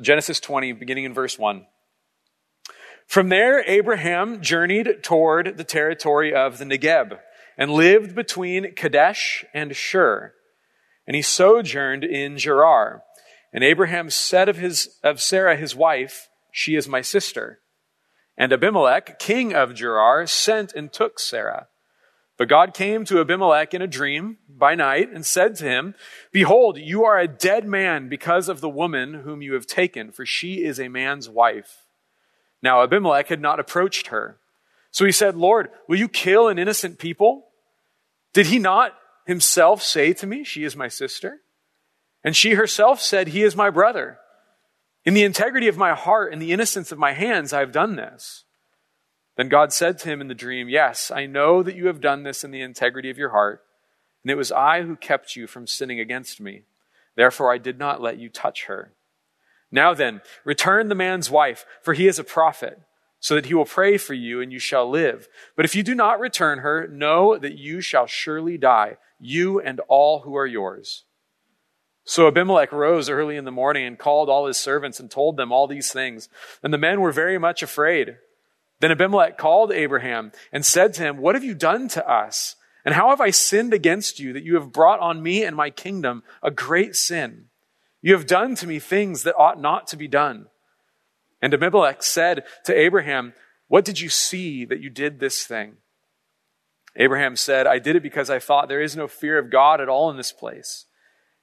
Genesis 20, beginning in verse 1. From there, Abraham journeyed toward the territory of the Negeb and lived between Kadesh and Shur. And he sojourned in Gerar. And Abraham said of, his, of Sarah, his wife, She is my sister. And Abimelech, king of Gerar, sent and took Sarah. But God came to Abimelech in a dream by night and said to him, Behold, you are a dead man because of the woman whom you have taken, for she is a man's wife. Now Abimelech had not approached her. So he said, Lord, will you kill an innocent people? Did he not himself say to me, She is my sister? And she herself said, He is my brother. In the integrity of my heart and the innocence of my hands, I have done this. Then God said to him in the dream, Yes, I know that you have done this in the integrity of your heart, and it was I who kept you from sinning against me. Therefore, I did not let you touch her. Now then, return the man's wife, for he is a prophet, so that he will pray for you and you shall live. But if you do not return her, know that you shall surely die, you and all who are yours. So Abimelech rose early in the morning and called all his servants and told them all these things. And the men were very much afraid. Then Abimelech called Abraham and said to him, What have you done to us? And how have I sinned against you that you have brought on me and my kingdom a great sin? You have done to me things that ought not to be done. And Abimelech said to Abraham, What did you see that you did this thing? Abraham said, I did it because I thought there is no fear of God at all in this place,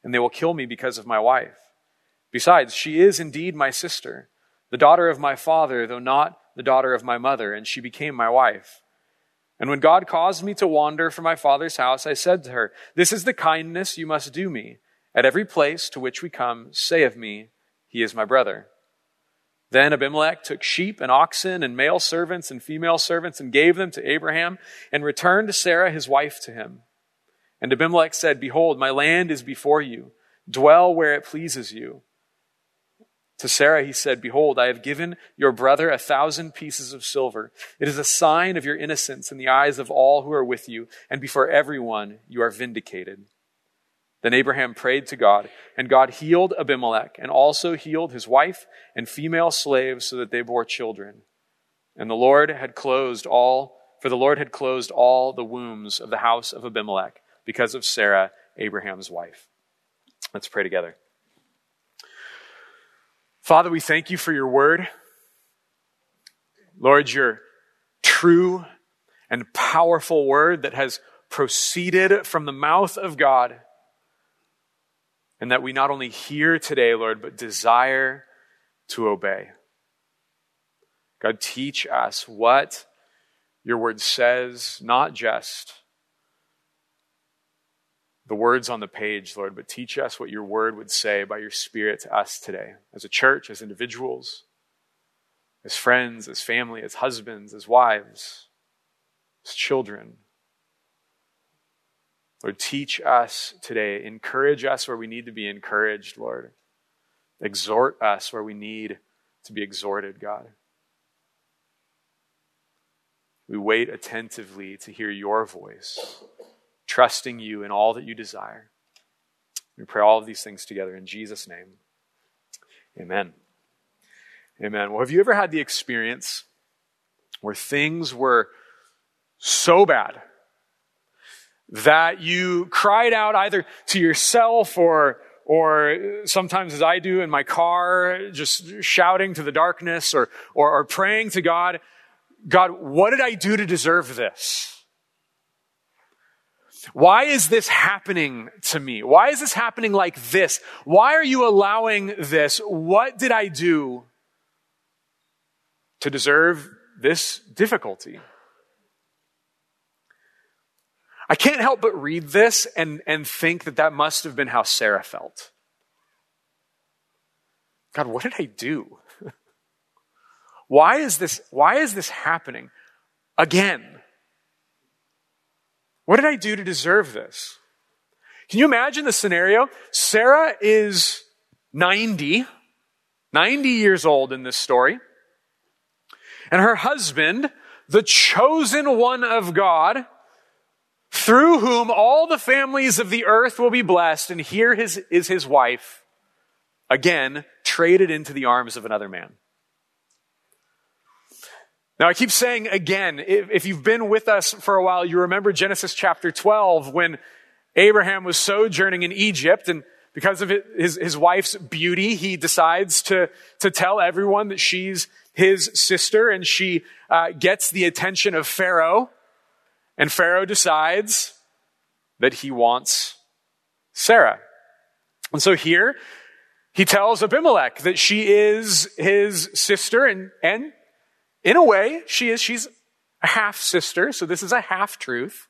and they will kill me because of my wife. Besides, she is indeed my sister, the daughter of my father, though not the daughter of my mother, and she became my wife. And when God caused me to wander from my father's house, I said to her, This is the kindness you must do me. At every place to which we come, say of me, He is my brother. Then Abimelech took sheep and oxen and male servants and female servants and gave them to Abraham and returned Sarah his wife to him. And Abimelech said, Behold, my land is before you. Dwell where it pleases you. To Sarah he said, Behold, I have given your brother a thousand pieces of silver. It is a sign of your innocence in the eyes of all who are with you, and before everyone you are vindicated. Then Abraham prayed to God, and God healed Abimelech, and also healed his wife and female slaves so that they bore children. And the Lord had closed all, for the Lord had closed all the wombs of the house of Abimelech because of Sarah, Abraham's wife. Let's pray together. Father, we thank you for your word. Lord, your true and powerful word that has proceeded from the mouth of God, and that we not only hear today, Lord, but desire to obey. God, teach us what your word says, not just the words on the page, Lord, but teach us what your word would say by your Spirit to us today, as a church, as individuals, as friends, as family, as husbands, as wives, as children. Lord, teach us today. Encourage us where we need to be encouraged, Lord. Exhort us where we need to be exhorted, God. We wait attentively to hear your voice trusting you in all that you desire. We pray all of these things together in Jesus' name. Amen. Amen. Well, have you ever had the experience where things were so bad that you cried out either to yourself or or sometimes as I do in my car, just shouting to the darkness or, or, or praying to God, God, what did I do to deserve this? Why is this happening to me? Why is this happening like this? Why are you allowing this? What did I do to deserve this difficulty? I can't help but read this and, and think that that must have been how Sarah felt. God, what did I do? why is this, why is this happening again? What did I do to deserve this? Can you imagine the scenario? Sarah is 90, 90 years old in this story. And her husband, the chosen one of God, through whom all the families of the earth will be blessed, and here is, is his wife, again, traded into the arms of another man. Now, I keep saying again, if, you've been with us for a while, you remember Genesis chapter 12 when Abraham was sojourning in Egypt and because of his, his wife's beauty, he decides to, to tell everyone that she's his sister and she uh, gets the attention of Pharaoh. And Pharaoh decides that he wants Sarah. And so here, he tells Abimelech that she is his sister and, and in a way, she is, she's a half sister, so this is a half truth.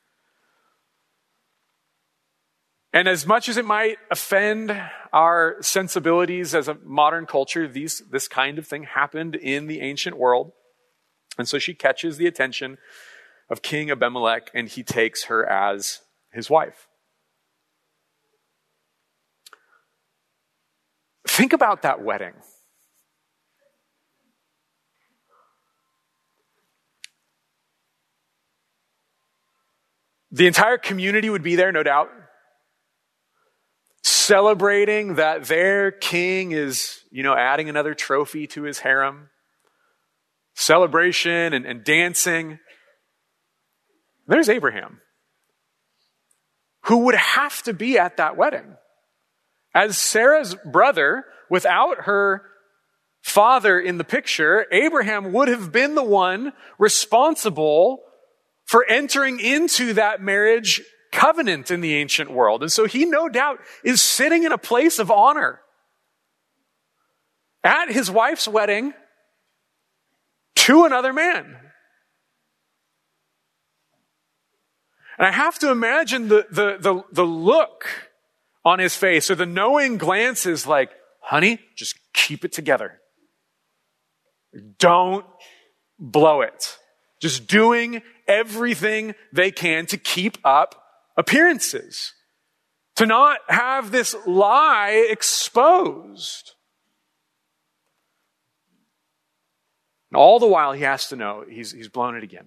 And as much as it might offend our sensibilities as a modern culture, these, this kind of thing happened in the ancient world. And so she catches the attention of King Abimelech and he takes her as his wife. Think about that wedding. The entire community would be there, no doubt, celebrating that their king is, you know, adding another trophy to his harem. Celebration and, and dancing. There's Abraham, who would have to be at that wedding. As Sarah's brother, without her father in the picture, Abraham would have been the one responsible for entering into that marriage covenant in the ancient world. And so he no doubt is sitting in a place of honor at his wife's wedding to another man. And I have to imagine the, the, the, the look on his face or the knowing glances like, honey, just keep it together. Don't blow it. Just doing everything they can to keep up appearances, to not have this lie exposed. And all the while, he has to know he's, he's blown it again.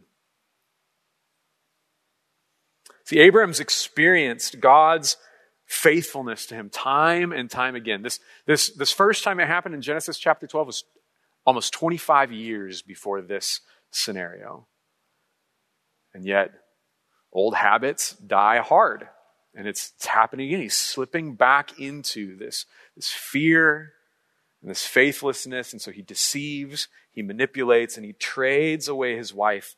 See, Abraham's experienced God's faithfulness to him time and time again. This, this, this first time it happened in Genesis chapter 12 was almost 25 years before this scenario. And yet, old habits die hard. And it's, it's happening again. He's slipping back into this, this fear and this faithlessness. And so he deceives, he manipulates, and he trades away his wife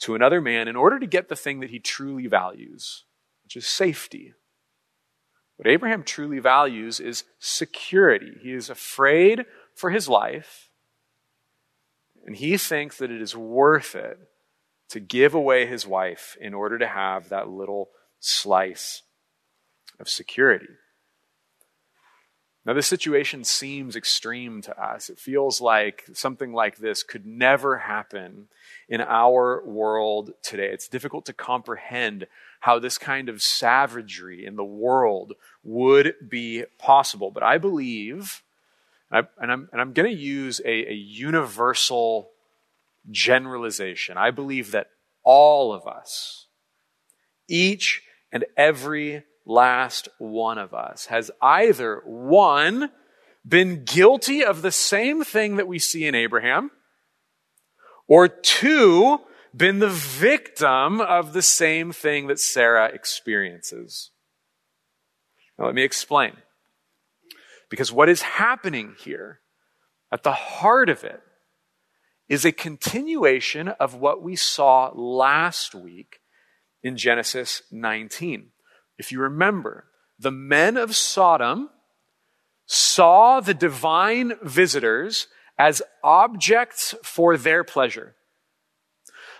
to another man in order to get the thing that he truly values, which is safety. What Abraham truly values is security. He is afraid for his life, and he thinks that it is worth it to give away his wife in order to have that little slice of security. Now, this situation seems extreme to us. It feels like something like this could never happen in our world today. It's difficult to comprehend how this kind of savagery in the world would be possible. But I believe, and, I, am and I'm going to use a, a universal generalization. I believe that all of us, each and every last one of us, has either one, been guilty of the same thing that we see in Abraham, or two, been the victim of the same thing that Sarah experiences. Now, let me explain. Because what is happening here, at the heart of it, is a continuation of what we saw last week in Genesis 19. If you remember, the men of Sodom saw the divine visitors as objects for their pleasure.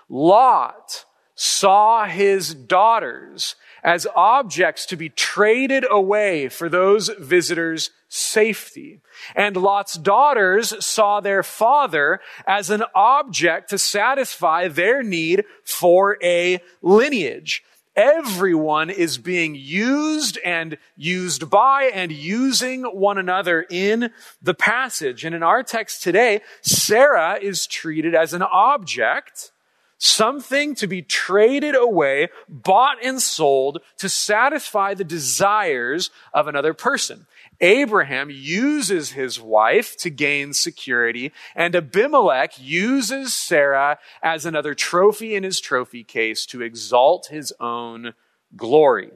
Lot saw his daughters as objects to be traded away for those visitors' safety. And Lot's daughters saw their father as an object to satisfy their need for a lineage. Everyone is being used and used by and using one another in the passage. And in our text today, Sarah is treated as an object something to be traded away, bought and sold to satisfy the desires of another person. Abraham uses his wife to gain security, and Abimelech uses Sarah as another trophy in his trophy case to exalt his own glory.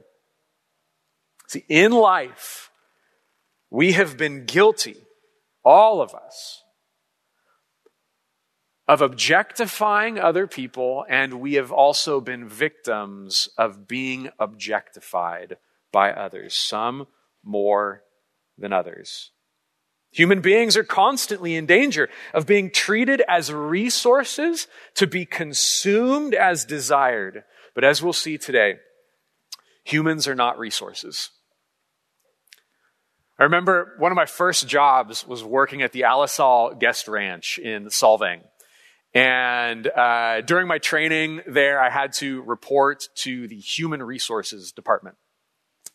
See, in life, we have been guilty, all of us, of objectifying other people, and we have also been victims of being objectified by others, some more than others. Human beings are constantly in danger of being treated as resources to be consumed as desired. But as we'll see today, humans are not resources. I remember one of my first jobs was working at the Alisal Guest Ranch in Solvang. And uh, during my training there, I had to report to the human resources department.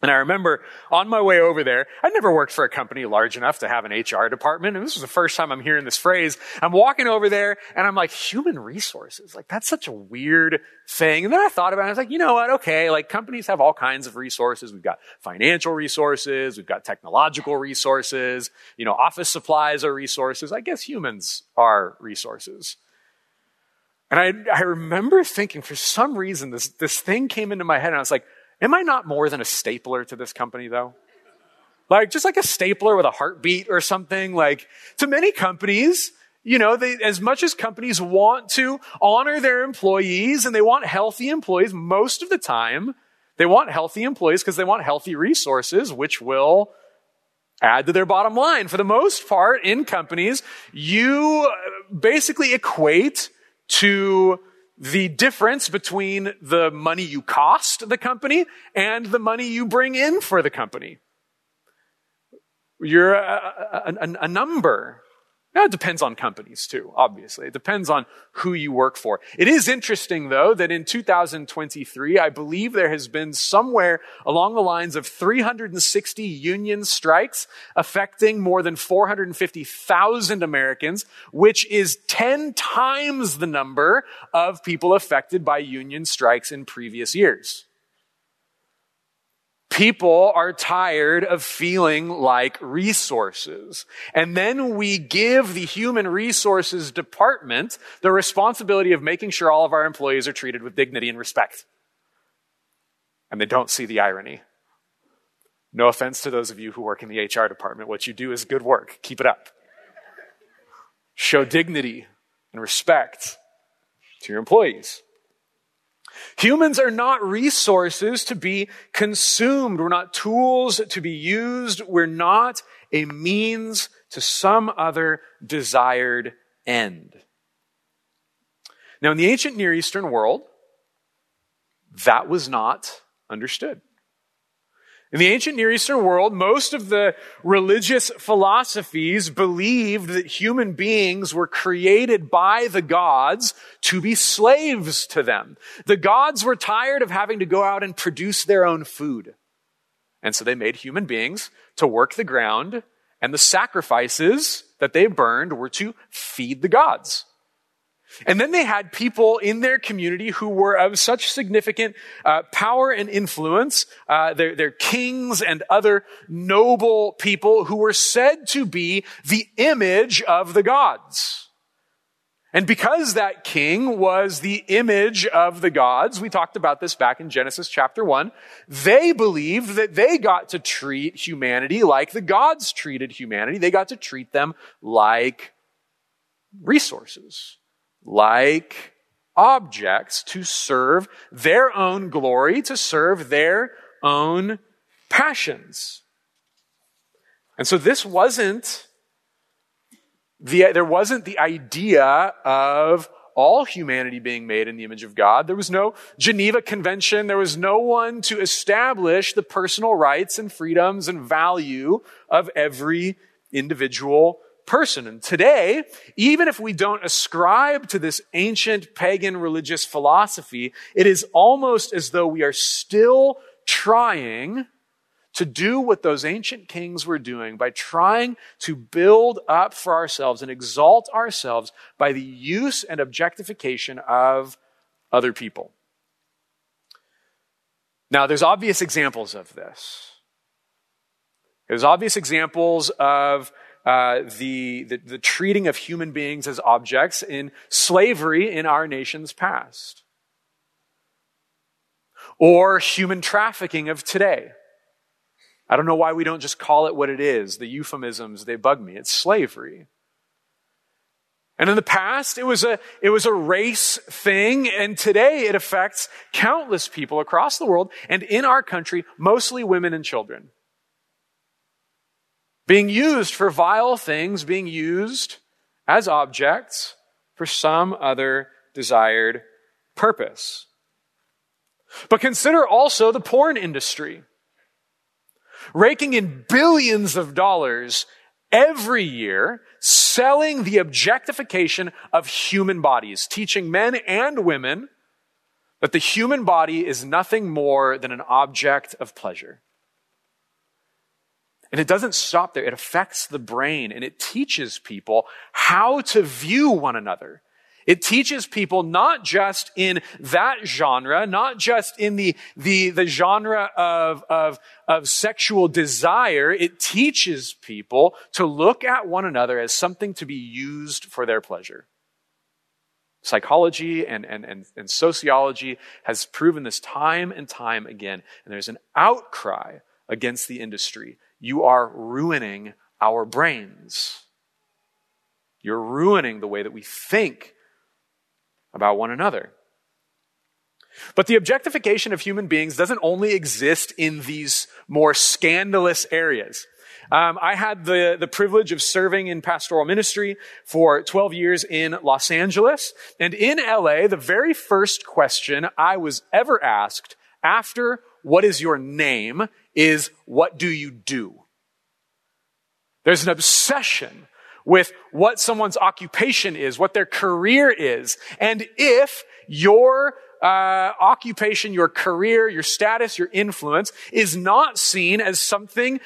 And I remember on my way over there, I'd never worked for a company large enough to have an HR department. And this was the first time I'm hearing this phrase. I'm walking over there and I'm like, human resources. Like, that's such a weird thing. And then I thought about it. I was like, you know what? Okay. Like, companies have all kinds of resources. We've got financial resources. We've got technological resources. You know, office supplies are resources. I guess humans are resources. And I, I remember thinking for some reason this, this thing came into my head and I was like, Am I not more than a stapler to this company, though? Like, just like a stapler with a heartbeat or something. Like, to many companies, you know, they, as much as companies want to honor their employees and they want healthy employees, most of the time, they want healthy employees because they want healthy resources, which will add to their bottom line. For the most part, in companies, you uh, basically equate to the difference between the money you cost the company and the money you bring in for the company. You're a, a, a, a number. Now, it depends on companies too, obviously. It depends on who you work for. It is interesting though that in 2023, I believe there has been somewhere along the lines of 360 union strikes affecting more than 450,000 Americans, which is 10 times the number of people affected by union strikes in previous years. People are tired of feeling like resources. And then we give the human resources department the responsibility of making sure all of our employees are treated with dignity and respect. And they don't see the irony. No offense to those of you who work in the HR department. What you do is good work. Keep it up. Show dignity and respect to your employees. Humans are not resources to be consumed. We're not tools to be used. We're not a means to some other desired end. Now, in the ancient Near Eastern world, that was not understood. In the ancient Near Eastern world, most of the religious philosophies believed that human beings were created by the gods to be slaves to them. The gods were tired of having to go out and produce their own food. And so they made human beings to work the ground, and the sacrifices that they burned were to feed the gods. And then they had people in their community who were of such significant uh, power and influence. Uh, kings and other noble people who were said to be the image of the gods. And because that king was the image of the gods, we talked about this back in Genesis chapter 1, they believed that they got to treat humanity like the gods treated humanity. They got to treat them like resources like objects to serve their own glory, to serve their own passions. And so this wasn't the, there wasn't the idea of all humanity being made in the image of God. There was no Geneva Convention. There was no one to establish the personal rights and freedoms and value of every individual person. And today, even if we don't ascribe to this ancient pagan religious philosophy, it is almost as though we are still trying to do what those ancient kings were doing by trying to build up for ourselves and exalt ourselves by the use and objectification of other people. Now, there's obvious examples of this. There's obvious examples of uh, the, the, the treating of human beings as objects in slavery in our nation's past, or human trafficking of today. I don't know why we don't just call it what it is. The euphemisms, they bug me. It's slavery. And in the past, it was a, it was a race thing, and today it affects countless people across the world and in our country, mostly women and children. Being used for vile things, being used as objects for some other desired purpose. But consider also the porn industry, raking in billions of dollars every year selling the objectification of human bodies, teaching men and women that the human body is nothing more than an object of pleasure. And it doesn't stop there. It affects the brain and it teaches people how to view one another. It teaches people not just in that genre, not just in the, the, the genre of, of, of sexual desire. It teaches people to look at one another as something to be used for their pleasure. Psychology and, and, and, and sociology has proven this time and time again. And there's an outcry against the industry. You are ruining our brains. You're ruining the way that we think about one another. But the objectification of human beings doesn't only exist in these more scandalous areas. Um, I had the, the privilege of serving in pastoral ministry for 12 years in Los Angeles. And in LA, the very first question I was ever asked after what is your name is what do you do? There's an obsession with what someone's occupation is, what their career is. And if your uh, occupation, your career, your status, your influence is not seen as something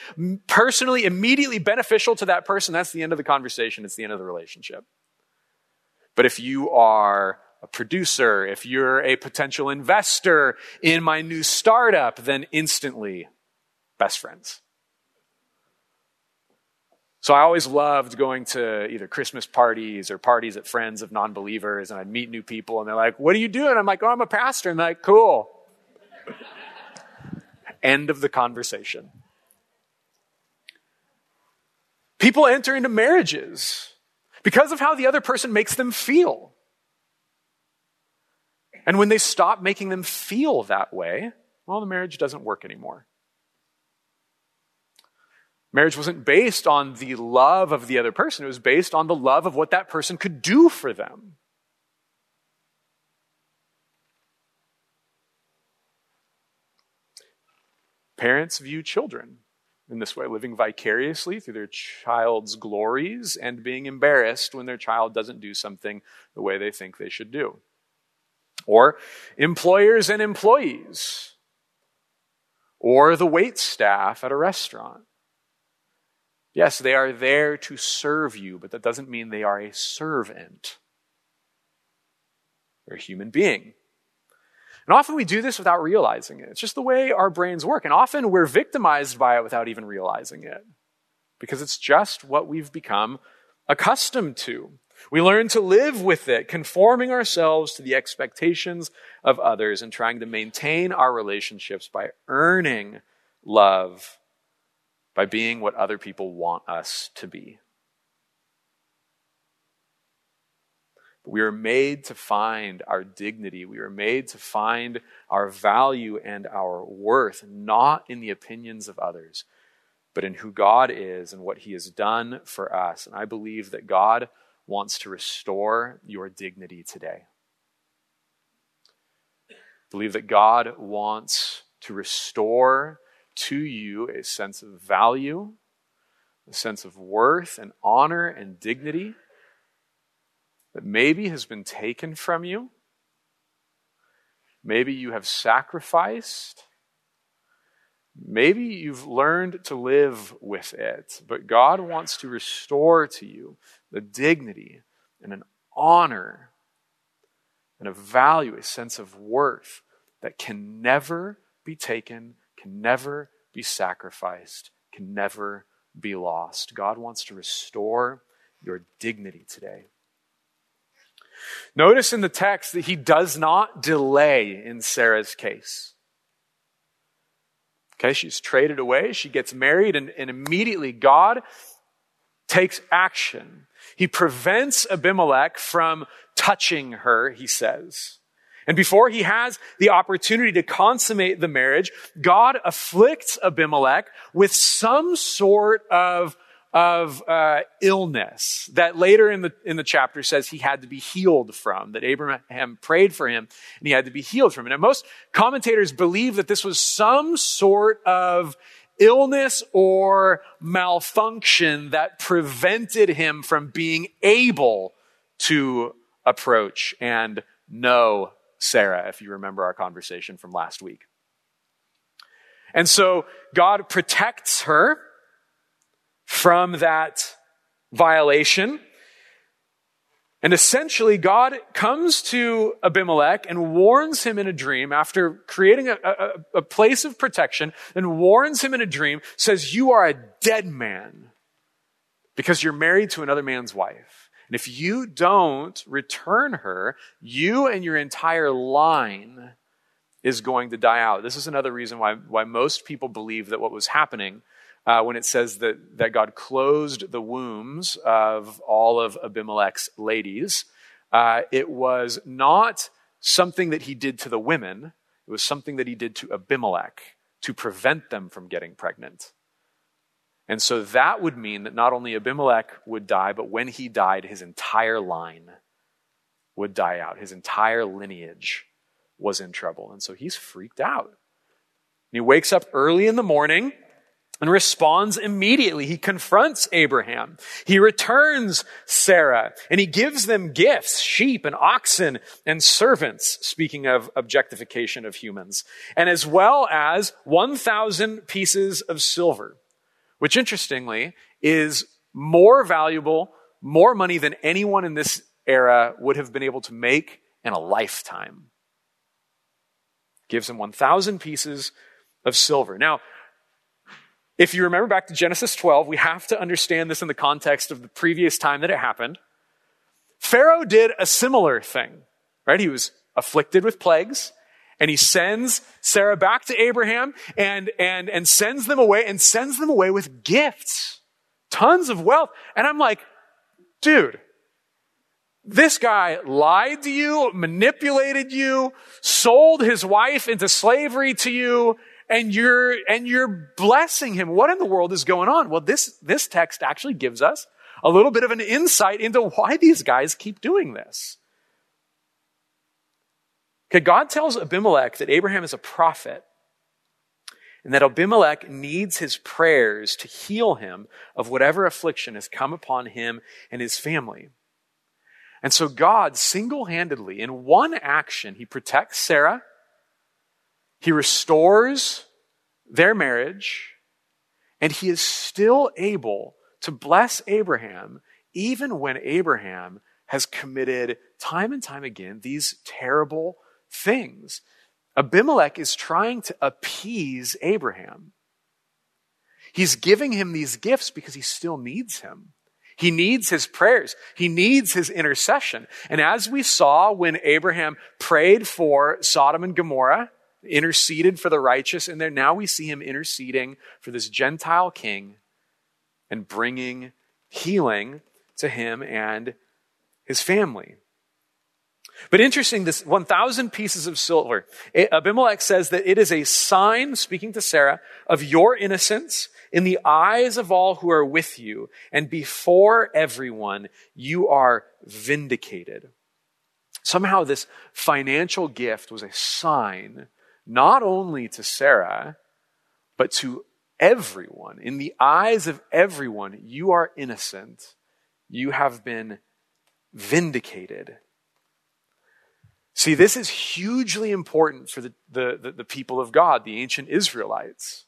personally, immediately beneficial to that person, that's the end of the conversation. It's the end of the relationship. But if you are a producer, if you're a potential investor in my new startup, then instantly best friends. So I always loved going to either Christmas parties or parties at friends of non believers, and I'd meet new people, and they're like, What are you doing? I'm like, Oh, I'm a pastor. And they're like, Cool. End of the conversation. People enter into marriages because of how the other person makes them feel. And when they stop making them feel that way, well, the marriage doesn't work anymore. Marriage wasn't based on the love of the other person, it was based on the love of what that person could do for them. Parents view children in this way, living vicariously through their child's glories and being embarrassed when their child doesn't do something the way they think they should do. Or employers and employees, or the wait staff at a restaurant Yes, they are there to serve you, but that doesn't mean they are a servant. They're a human being. And often we do this without realizing it. It's just the way our brains work. And often we're victimized by it without even realizing it. Because it's just what we've become accustomed to. We learn to live with it, conforming ourselves to the expectations of others and trying to maintain our relationships by earning love by being what other people want us to be. We are made to find our dignity. We are made to find our value and our worth, not in the opinions of others, but in who God is and what He has done for us. And I believe that God wants to restore your dignity today. I believe that God wants to restore to you a sense of value, a sense of worth and honor and dignity that maybe has been taken from you. Maybe you have sacrificed. Maybe you've learned to live with it, but God wants to restore to you the dignity and an honor and a value, a sense of worth that can never be taken can never be sacrificed, can never be lost. God wants to restore your dignity today. Notice in the text that he does not delay in Sarah's case. Okay, she's traded away, she gets married, and, and immediately God takes action. He prevents Abimelech from touching her, he says. And before he has the opportunity to consummate the marriage, God afflicts Abimelech with some sort of of uh, illness that later in the in the chapter says he had to be healed from that abraham prayed for him and he had to be healed from. It and most commentators believe that this was some sort of illness or malfunction that prevented him from being able to approach and know sarah if you remember our conversation from last week and so god protects her from that violation. And essentially, God comes to Abimelech and warns him in a dream after creating a, a, a, place of protection and warns him in a dream, says, You are a dead man because you're married to another man's wife. And if you don't return her, you and your entire line is going to die out. This is another reason why, why most people believe that what was happening uh, when it says that, that God closed the wombs of all of Abimelech's ladies. Uh, it was not something that he did to the women, it was something that he did to Abimelech to prevent them from getting pregnant. And so that would mean that not only Abimelech would die, but when he died, his entire line would die out. His entire lineage was in trouble. And so he's freaked out. And he wakes up early in the morning and responds immediately. He confronts Abraham. He returns Sarah and he gives them gifts, sheep and oxen and servants, speaking of objectification of humans, and as well as 1,000 pieces of silver, which interestingly is more valuable, more money than anyone in this era would have been able to make in a lifetime. Gives him 1,000 pieces of silver. Now, if you remember back to Genesis 12, we have to understand this in the context of the previous time that it happened. Pharaoh did a similar thing, right? He was afflicted with plagues and he sends Sarah back to Abraham and, and, and sends them away and sends them away with gifts, tons of wealth. And I'm like, dude, this guy lied to you, manipulated you, sold his wife into slavery to you, and you're, and you're blessing him. What in the world is going on? Well, this, this text actually gives us a little bit of an insight into why these guys keep doing this. Okay, God tells Abimelech that Abraham is a prophet and that Abimelech needs his prayers to heal him of whatever affliction has come upon him and his family. And so God single handedly, in one action, he protects Sarah he restores their marriage, and he is still able to bless Abraham even when Abraham has committed time and time again these terrible things. Abimelech is trying to appease Abraham. He's giving him these gifts because he still needs him. He needs his prayers. He needs his intercession. And as we saw when Abraham prayed for Sodom and Gomorrah, interceded for the righteous in there. Now we see him interceding for this Gentile king and bringing healing to him and his family. But interesting, this 1,000 pieces of silver. Eh, Abimelech says that it is a sign, speaking to Sarah, of your innocence in the eyes of all who are with you, and before everyone, you are vindicated. Somehow, this financial gift was a sign not only to Sarah, but to everyone. In the eyes of everyone, you are innocent. You have been vindicated. See, this is hugely important for the, the, the, people of God, the ancient Israelites.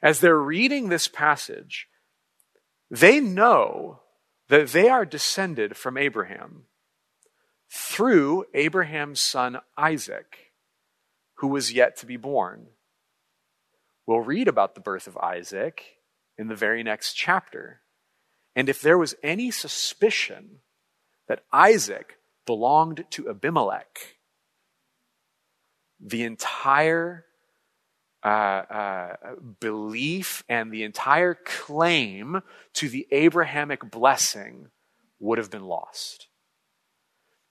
As they're reading this passage, they know that they are descended from Abraham through Abraham's son Isaac who was yet to be born. We'll read about the birth of Isaac in the very next chapter. And if there was any suspicion that Isaac belonged to Abimelech, the entire uh, uh, belief and the entire claim to the Abrahamic blessing would have been lost.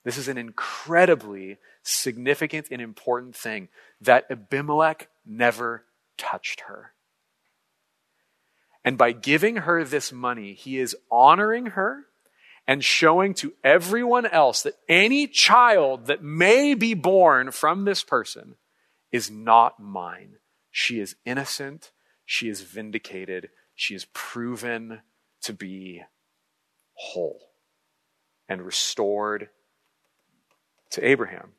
This is an incredibly significant and important thing that Abimelech never touched her. And by giving her this money, he is honoring her and showing to everyone else that any child that may be born from this person is not mine. She is innocent. She is vindicated. She is proven to be whole and restored to Abraham.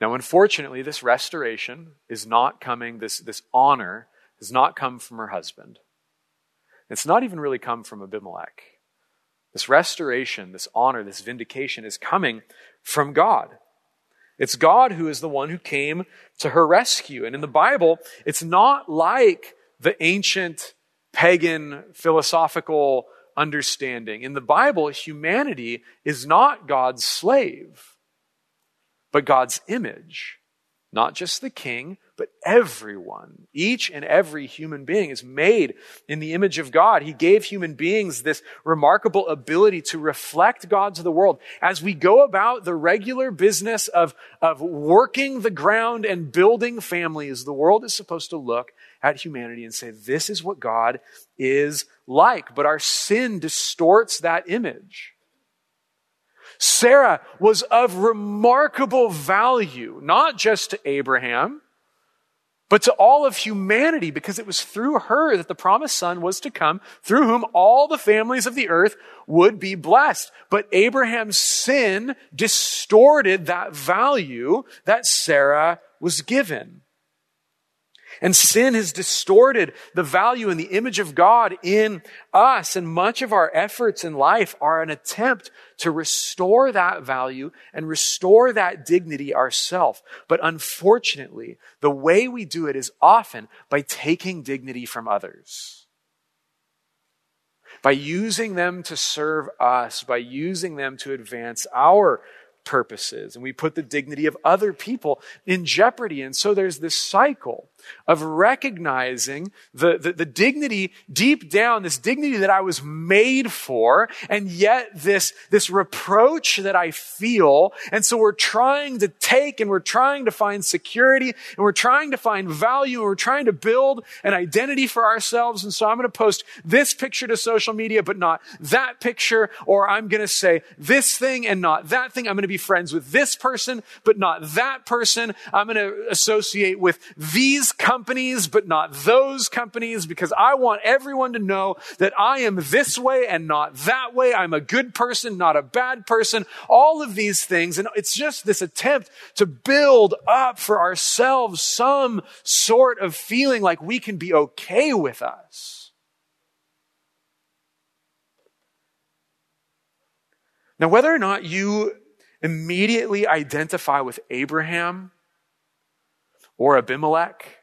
Now, unfortunately, this restoration is not coming, this, this honor has not come from her husband. It's not even really come from Abimelech. This restoration, this honor, this vindication is coming from God. It's God who is the one who came to her rescue. And in the Bible, it's not like the ancient pagan philosophical understanding. In the Bible, humanity is not God's slave, but God's image. Not just the king, but everyone. Each and every human being is made in the image of God. He gave human beings this remarkable ability to reflect God to the world. As we go about the regular business of, of working the ground and building families, the world is supposed to look at humanity and say, this is what God is like. But our sin distorts that image. Sarah was of remarkable value, not just to Abraham, but to all of humanity, because it was through her that the promised son was to come, through whom all the families of the earth would be blessed. But Abraham's sin distorted that value that Sarah was given. And sin has distorted the value and the image of God in us. And much of our efforts in life are an attempt to restore that value and restore that dignity ourselves. But unfortunately, the way we do it is often by taking dignity from others. By using them to serve us, by using them to advance our purposes, and we put the dignity of other people in jeopardy. And so there's this cycle of recognizing the, the, the, dignity deep down, this dignity that I was made for, and yet this, this reproach that I feel. And so we're trying to take and we're trying to find security and we're trying to find value and we're trying to build an identity for ourselves. And so I'm going to post this picture to social media, but not that picture, or I'm going to say this thing and not that thing. I'm going to be friends with this person, but not that person. I'm going to associate with these companies, but not those companies because I want everyone to know that I am this way and not that way. I'm a good person, not a bad person. All of these things. And it's just this attempt to build up for ourselves some sort of feeling like we can be okay with us. Now, whether or not you immediately identify with Abraham or Abimelech,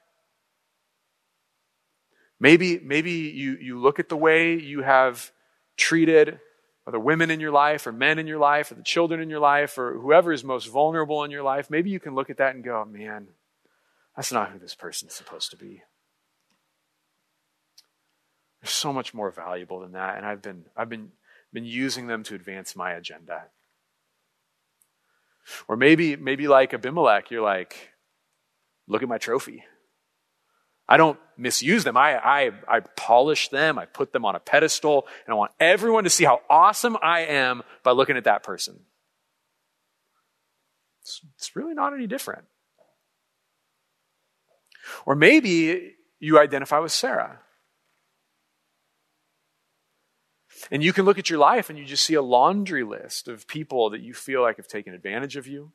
Maybe, maybe you, you look at the way you have treated other women in your life or men in your life or the children in your life or whoever is most vulnerable in your life. Maybe you can look at that and go, man, that's not who this person's supposed to be. They're so much more valuable than that, and I've been, I've been, been using them to advance my agenda. Or maybe, maybe like Abimelech, you're like, look at my trophy. I don't misuse them. I, I, I polish them. I put them on a pedestal and I want everyone to see how awesome I am by looking at that person. It's, it's really not any different. Or maybe you identify with Sarah. And you can look at your life and you just see a laundry list of people that you feel like have taken advantage of you,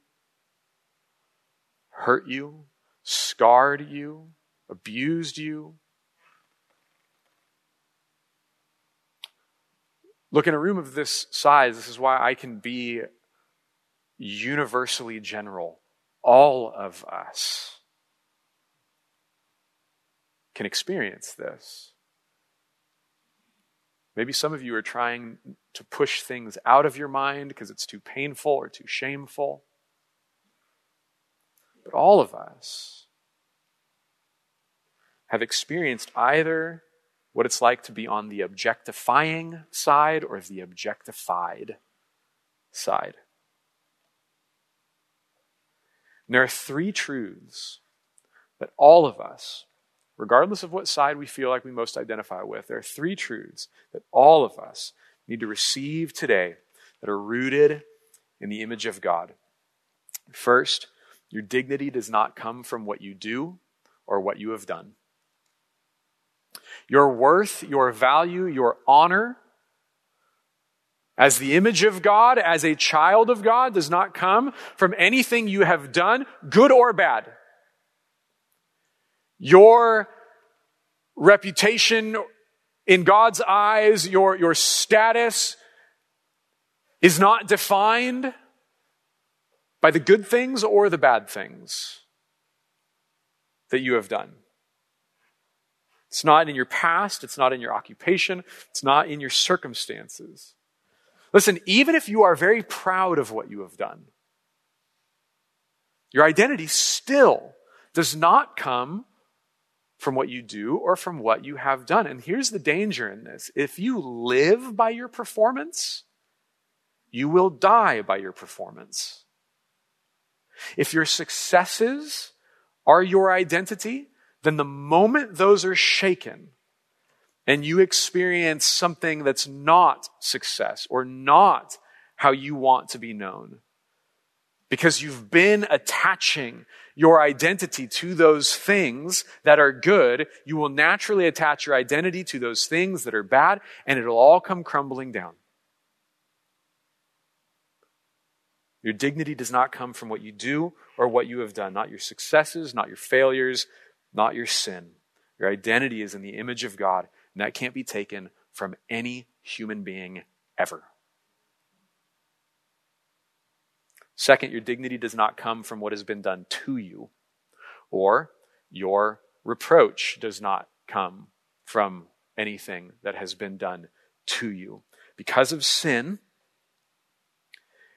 hurt you, scarred you, abused you. Look, in a room of this size, this is why I can be universally general. All of us can experience this. Maybe some of you are trying to push things out of your mind because it's too painful or too shameful. But all of us have experienced either what it's like to be on the objectifying side or the objectified side. And there are three truths that all of us regardless of what side we feel like we most identify with, there are three truths that all of us need to receive today that are rooted in the image of God. First, your dignity does not come from what you do or what you have done. Your worth, your value, your honor as the image of God, as a child of God, does not come from anything you have done, good or bad. Your reputation in God's eyes, your, your status is not defined by the good things or the bad things that you have done. It's not in your past, it's not in your occupation, it's not in your circumstances. Listen, even if you are very proud of what you have done, your identity still does not come from what you do or from what you have done. And here's the danger in this if you live by your performance, you will die by your performance. If your successes are your identity, then the moment those are shaken and you experience something that's not success or not how you want to be known, because you've been attaching your identity to those things that are good, you will naturally attach your identity to those things that are bad, and it'll all come crumbling down. Your dignity does not come from what you do or what you have done, not your successes, not your failures, not your sin. Your identity is in the image of God, and that can't be taken from any human being ever. Second, your dignity does not come from what has been done to you, or your reproach does not come from anything that has been done to you. Because of sin,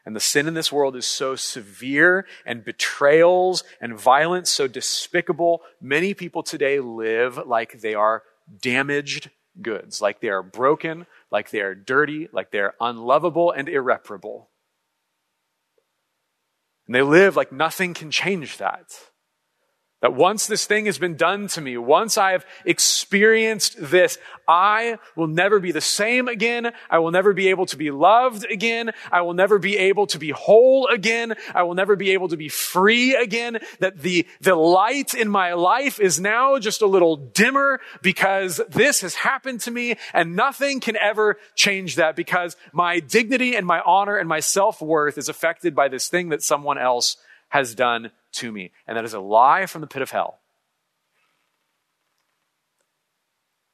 and the sin in this world is so severe, and betrayals and violence so despicable, many people today live like they are damaged goods, like they are broken, like they are dirty, like they are unlovable and irreparable. And they live like nothing can change that. That once this thing has been done to me, once I have experienced this, I will never be the same again. I will never be able to be loved again. I will never be able to be whole again. I will never be able to be free again. That the, the light in my life is now just a little dimmer because this has happened to me and nothing can ever change that because my dignity and my honor and my self-worth is affected by this thing that someone else has done to me. And that is a lie from the pit of hell.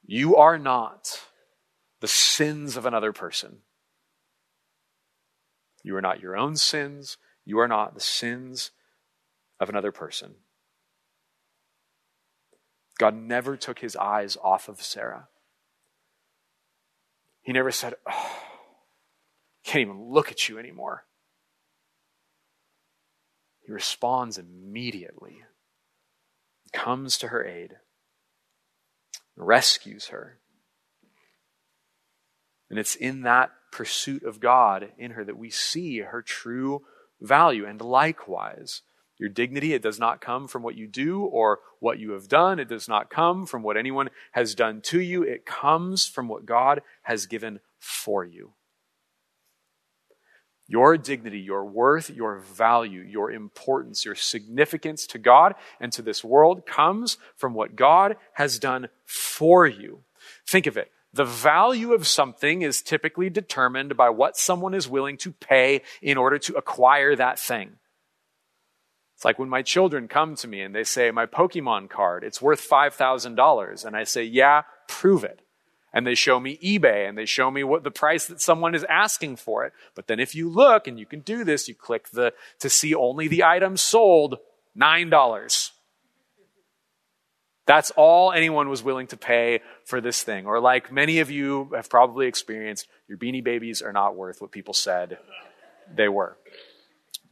You are not the sins of another person. You are not your own sins. You are not the sins of another person. God never took his eyes off of Sarah. He never said, oh, can't even look at you anymore. He responds immediately, comes to her aid, rescues her. And it's in that pursuit of God in her that we see her true value. And likewise, your dignity, it does not come from what you do or what you have done. It does not come from what anyone has done to you. It comes from what God has given for you. Your dignity, your worth, your value, your importance, your significance to God and to this world comes from what God has done for you. Think of it. The value of something is typically determined by what someone is willing to pay in order to acquire that thing. It's like when my children come to me and they say, My Pokemon card, it's worth $5,000. And I say, Yeah, prove it and they show me eBay and they show me what the price that someone is asking for it. But then if you look and you can do this, you click the to see only the item sold, $9. That's all anyone was willing to pay for this thing. Or, like many of you have probably experienced, your beanie babies are not worth what people said they were.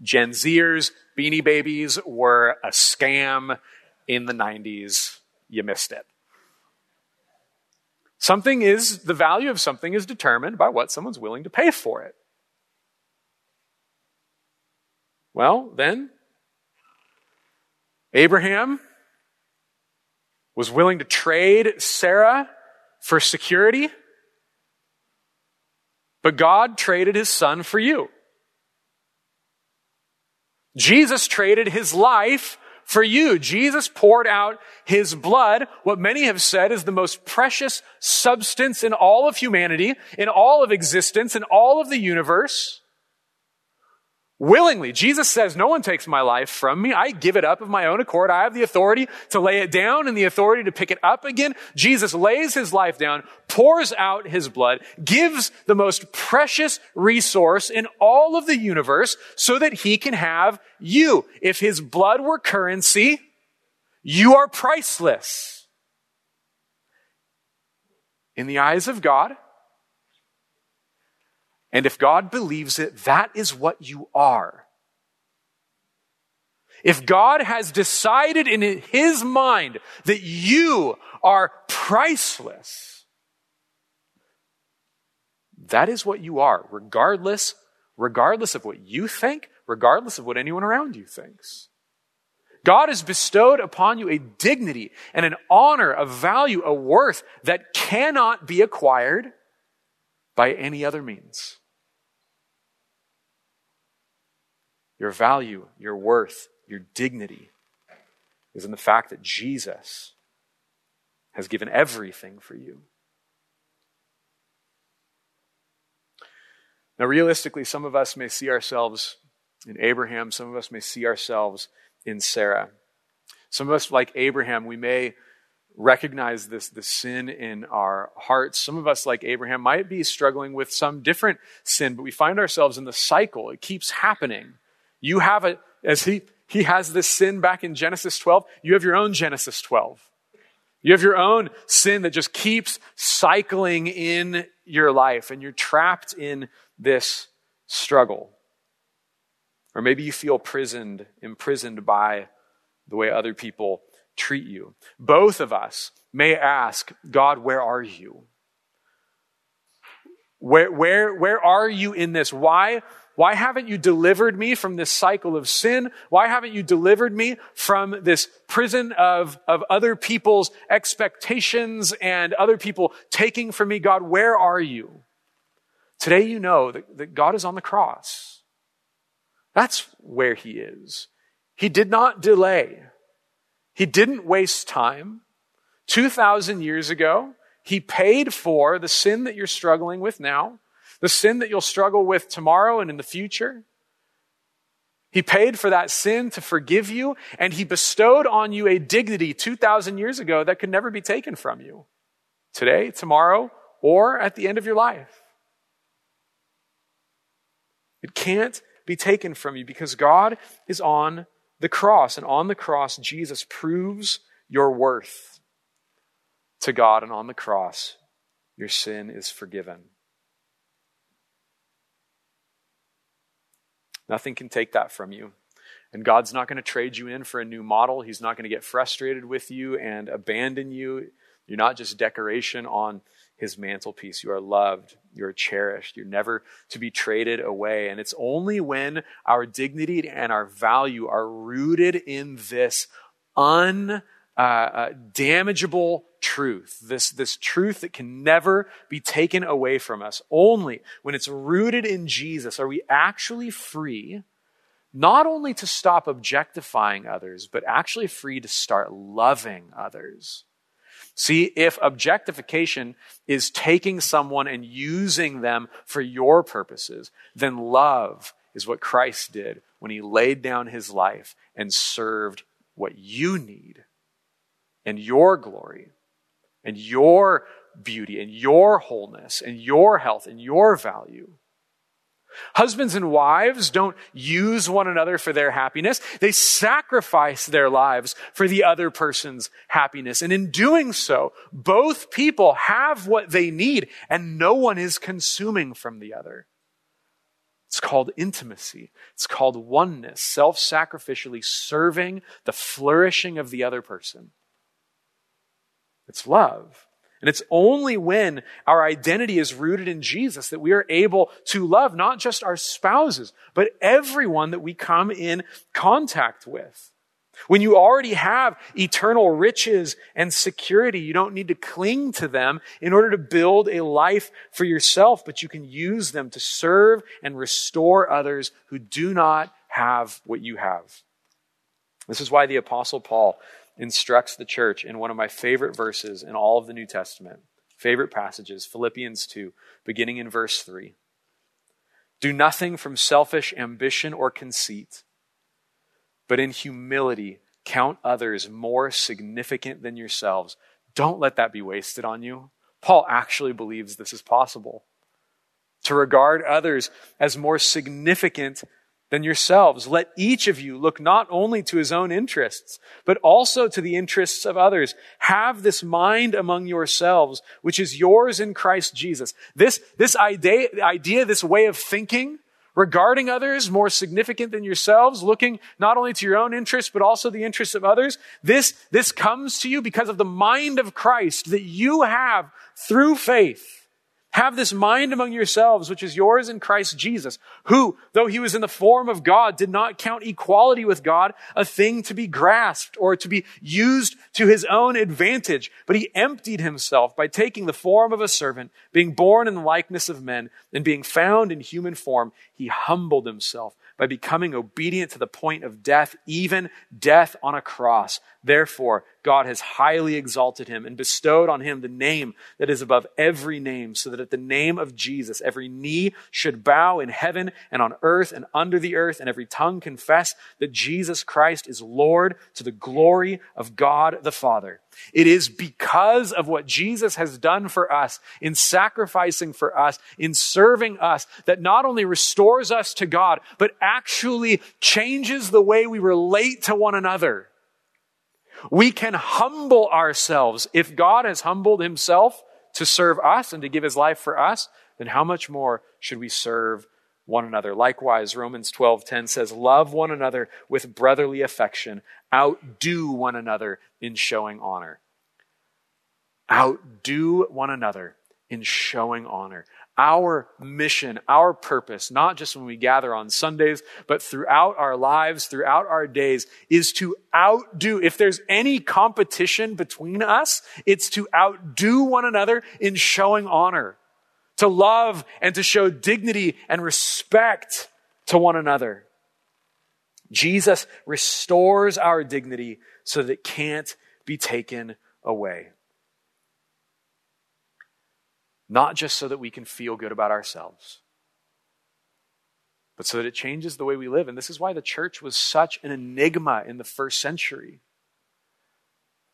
Gen Zers, beanie babies were a scam in the 90s. You missed it. Something is, the value of something is determined by what someone's willing to pay for it. Well, then, Abraham was willing to trade Sarah for security, but God traded his son for you. Jesus traded his life for you. Jesus poured out his blood, what many have said is the most precious substance in all of humanity, in all of existence, in all of the universe. Willingly. Jesus says, no one takes my life from me. I give it up of my own accord. I have the authority to lay it down and the authority to pick it up again. Jesus lays his life down, pours out his blood, gives the most precious resource in all of the universe so that he can have you. If his blood were currency, you are priceless. In the eyes of God, and if God believes it, that is what you are. If God has decided in his mind that you are priceless, that is what you are, regardless, regardless of what you think, regardless of what anyone around you thinks. God has bestowed upon you a dignity and an honor, a value, a worth that cannot be acquired by any other means. Your value, your worth, your dignity is in the fact that Jesus has given everything for you. Now, realistically, some of us may see ourselves in Abraham, some of us may see ourselves in Sarah. Some of us, like Abraham, we may recognize this, the sin in our hearts. Some of us, like Abraham, might be struggling with some different sin, but we find ourselves in the cycle. It keeps happening. You have a, as he, he has this sin back in Genesis 12, you have your own Genesis 12. You have your own sin that just keeps cycling in your life, and you're trapped in this struggle. Or maybe you feel prisoned, imprisoned by the way other people treat you. Both of us may ask, God, where are you? Where, where, where are you in this? Why why haven't you delivered me from this cycle of sin? Why haven't you delivered me from this prison of, of other people's expectations and other people taking from me? God, where are you? Today you know that, that God is on the cross. That's where he is. He did not delay. He didn't waste time. 2,000 years ago, he paid for the sin that you're struggling with now the sin that you'll struggle with tomorrow and in the future. He paid for that sin to forgive you, and He bestowed on you a dignity 2,000 years ago that could never be taken from you today, tomorrow, or at the end of your life. It can't be taken from you because God is on the cross, and on the cross, Jesus proves your worth to God, and on the cross, your sin is forgiven. Nothing can take that from you. And God's not going to trade you in for a new model. He's not going to get frustrated with you and abandon you. You're not just decoration on his mantelpiece. You are loved. You're cherished. You're never to be traded away. And it's only when our dignity and our value are rooted in this un uh, uh, damageable truth, this, this truth that can never be taken away from us. Only when it's rooted in Jesus are we actually free, not only to stop objectifying others, but actually free to start loving others. See, if objectification is taking someone and using them for your purposes, then love is what Christ did when he laid down his life and served what you need and your glory and your beauty and your wholeness and your health and your value. Husbands and wives don't use one another for their happiness. They sacrifice their lives for the other person's happiness. And in doing so, both people have what they need and no one is consuming from the other. It's called intimacy. It's called oneness, self sacrificially serving the flourishing of the other person. It's love. And it's only when our identity is rooted in Jesus that we are able to love not just our spouses, but everyone that we come in contact with. When you already have eternal riches and security, you don't need to cling to them in order to build a life for yourself, but you can use them to serve and restore others who do not have what you have. This is why the apostle Paul instructs the church in one of my favorite verses in all of the New Testament, favorite passages, Philippians 2, beginning in verse 3. Do nothing from selfish ambition or conceit, but in humility count others more significant than yourselves. Don't let that be wasted on you. Paul actually believes this is possible. To regard others as more significant than yourselves. Let each of you look not only to his own interests, but also to the interests of others. Have this mind among yourselves, which is yours in Christ Jesus. This, this idea, idea, this way of thinking, regarding others more significant than yourselves, looking not only to your own interests, but also the interests of others. This, this comes to you because of the mind of Christ that you have through faith. Have this mind among yourselves, which is yours in Christ Jesus, who, though he was in the form of God, did not count equality with God a thing to be grasped or to be used to his own advantage, but he emptied himself by taking the form of a servant, being born in the likeness of men, and being found in human form, he humbled himself by becoming obedient to the point of death, even death on a cross. Therefore, God has highly exalted him and bestowed on him the name that is above every name, so that at the name of Jesus, every knee should bow in heaven and on earth and under the earth, and every tongue confess that Jesus Christ is Lord to the glory of God the Father. It is because of what Jesus has done for us in sacrificing for us, in serving us, that not only restores us to God, but actually changes the way we relate to one another. We can humble ourselves. If God has humbled himself to serve us and to give his life for us, then how much more should we serve one another? Likewise, Romans 12:10 says, "Love one another with brotherly affection, outdo one another in showing honor." Outdo one another in showing honor our mission, our purpose, not just when we gather on Sundays, but throughout our lives, throughout our days, is to outdo. If there's any competition between us, it's to outdo one another in showing honor, to love and to show dignity and respect to one another. Jesus restores our dignity so that it can't be taken away. Not just so that we can feel good about ourselves, but so that it changes the way we live. And this is why the church was such an enigma in the first century.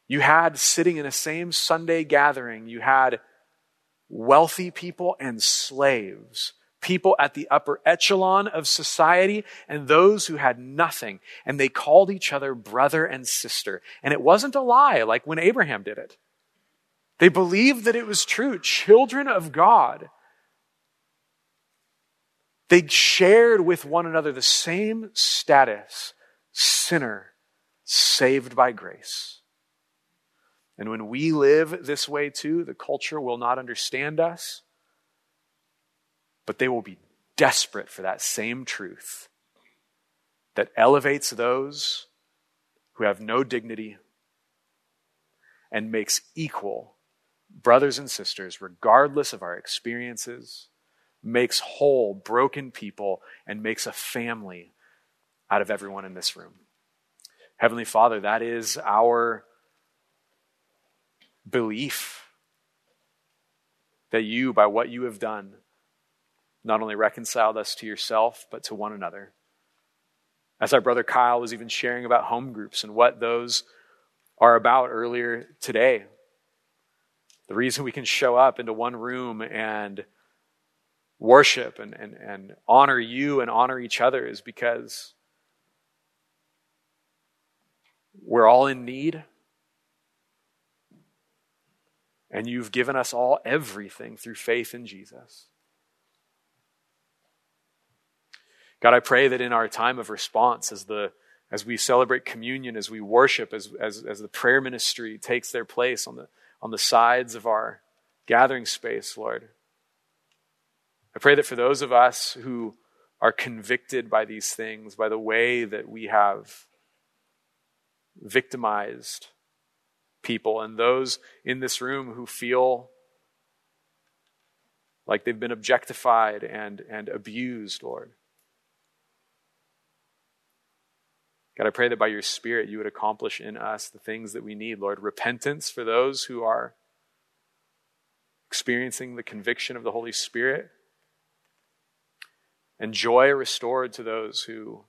You had sitting in a same Sunday gathering, you had wealthy people and slaves, people at the upper echelon of society and those who had nothing. And they called each other brother and sister. And it wasn't a lie like when Abraham did it. They believed that it was true. Children of God. They shared with one another the same status sinner, saved by grace. And when we live this way too, the culture will not understand us, but they will be desperate for that same truth that elevates those who have no dignity and makes equal brothers and sisters, regardless of our experiences, makes whole broken people and makes a family out of everyone in this room. Heavenly Father, that is our belief that you, by what you have done, not only reconciled us to yourself, but to one another. As our brother Kyle was even sharing about home groups and what those are about earlier today, the reason we can show up into one room and worship and, and, and honor you and honor each other is because we're all in need. And you've given us all everything through faith in Jesus. God, I pray that in our time of response, as the as we celebrate communion, as we worship, as, as, as the prayer ministry takes their place on the, on the sides of our gathering space, Lord, I pray that for those of us who are convicted by these things, by the way that we have victimized people, and those in this room who feel like they've been objectified and, and abused, Lord. God, I pray that by your Spirit you would accomplish in us the things that we need, Lord. Repentance for those who are experiencing the conviction of the Holy Spirit, and joy restored to those who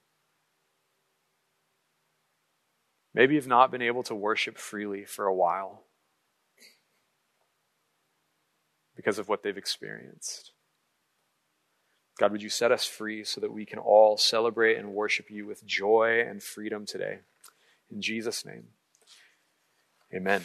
maybe have not been able to worship freely for a while because of what they've experienced. God, would you set us free so that we can all celebrate and worship you with joy and freedom today? In Jesus' name, amen.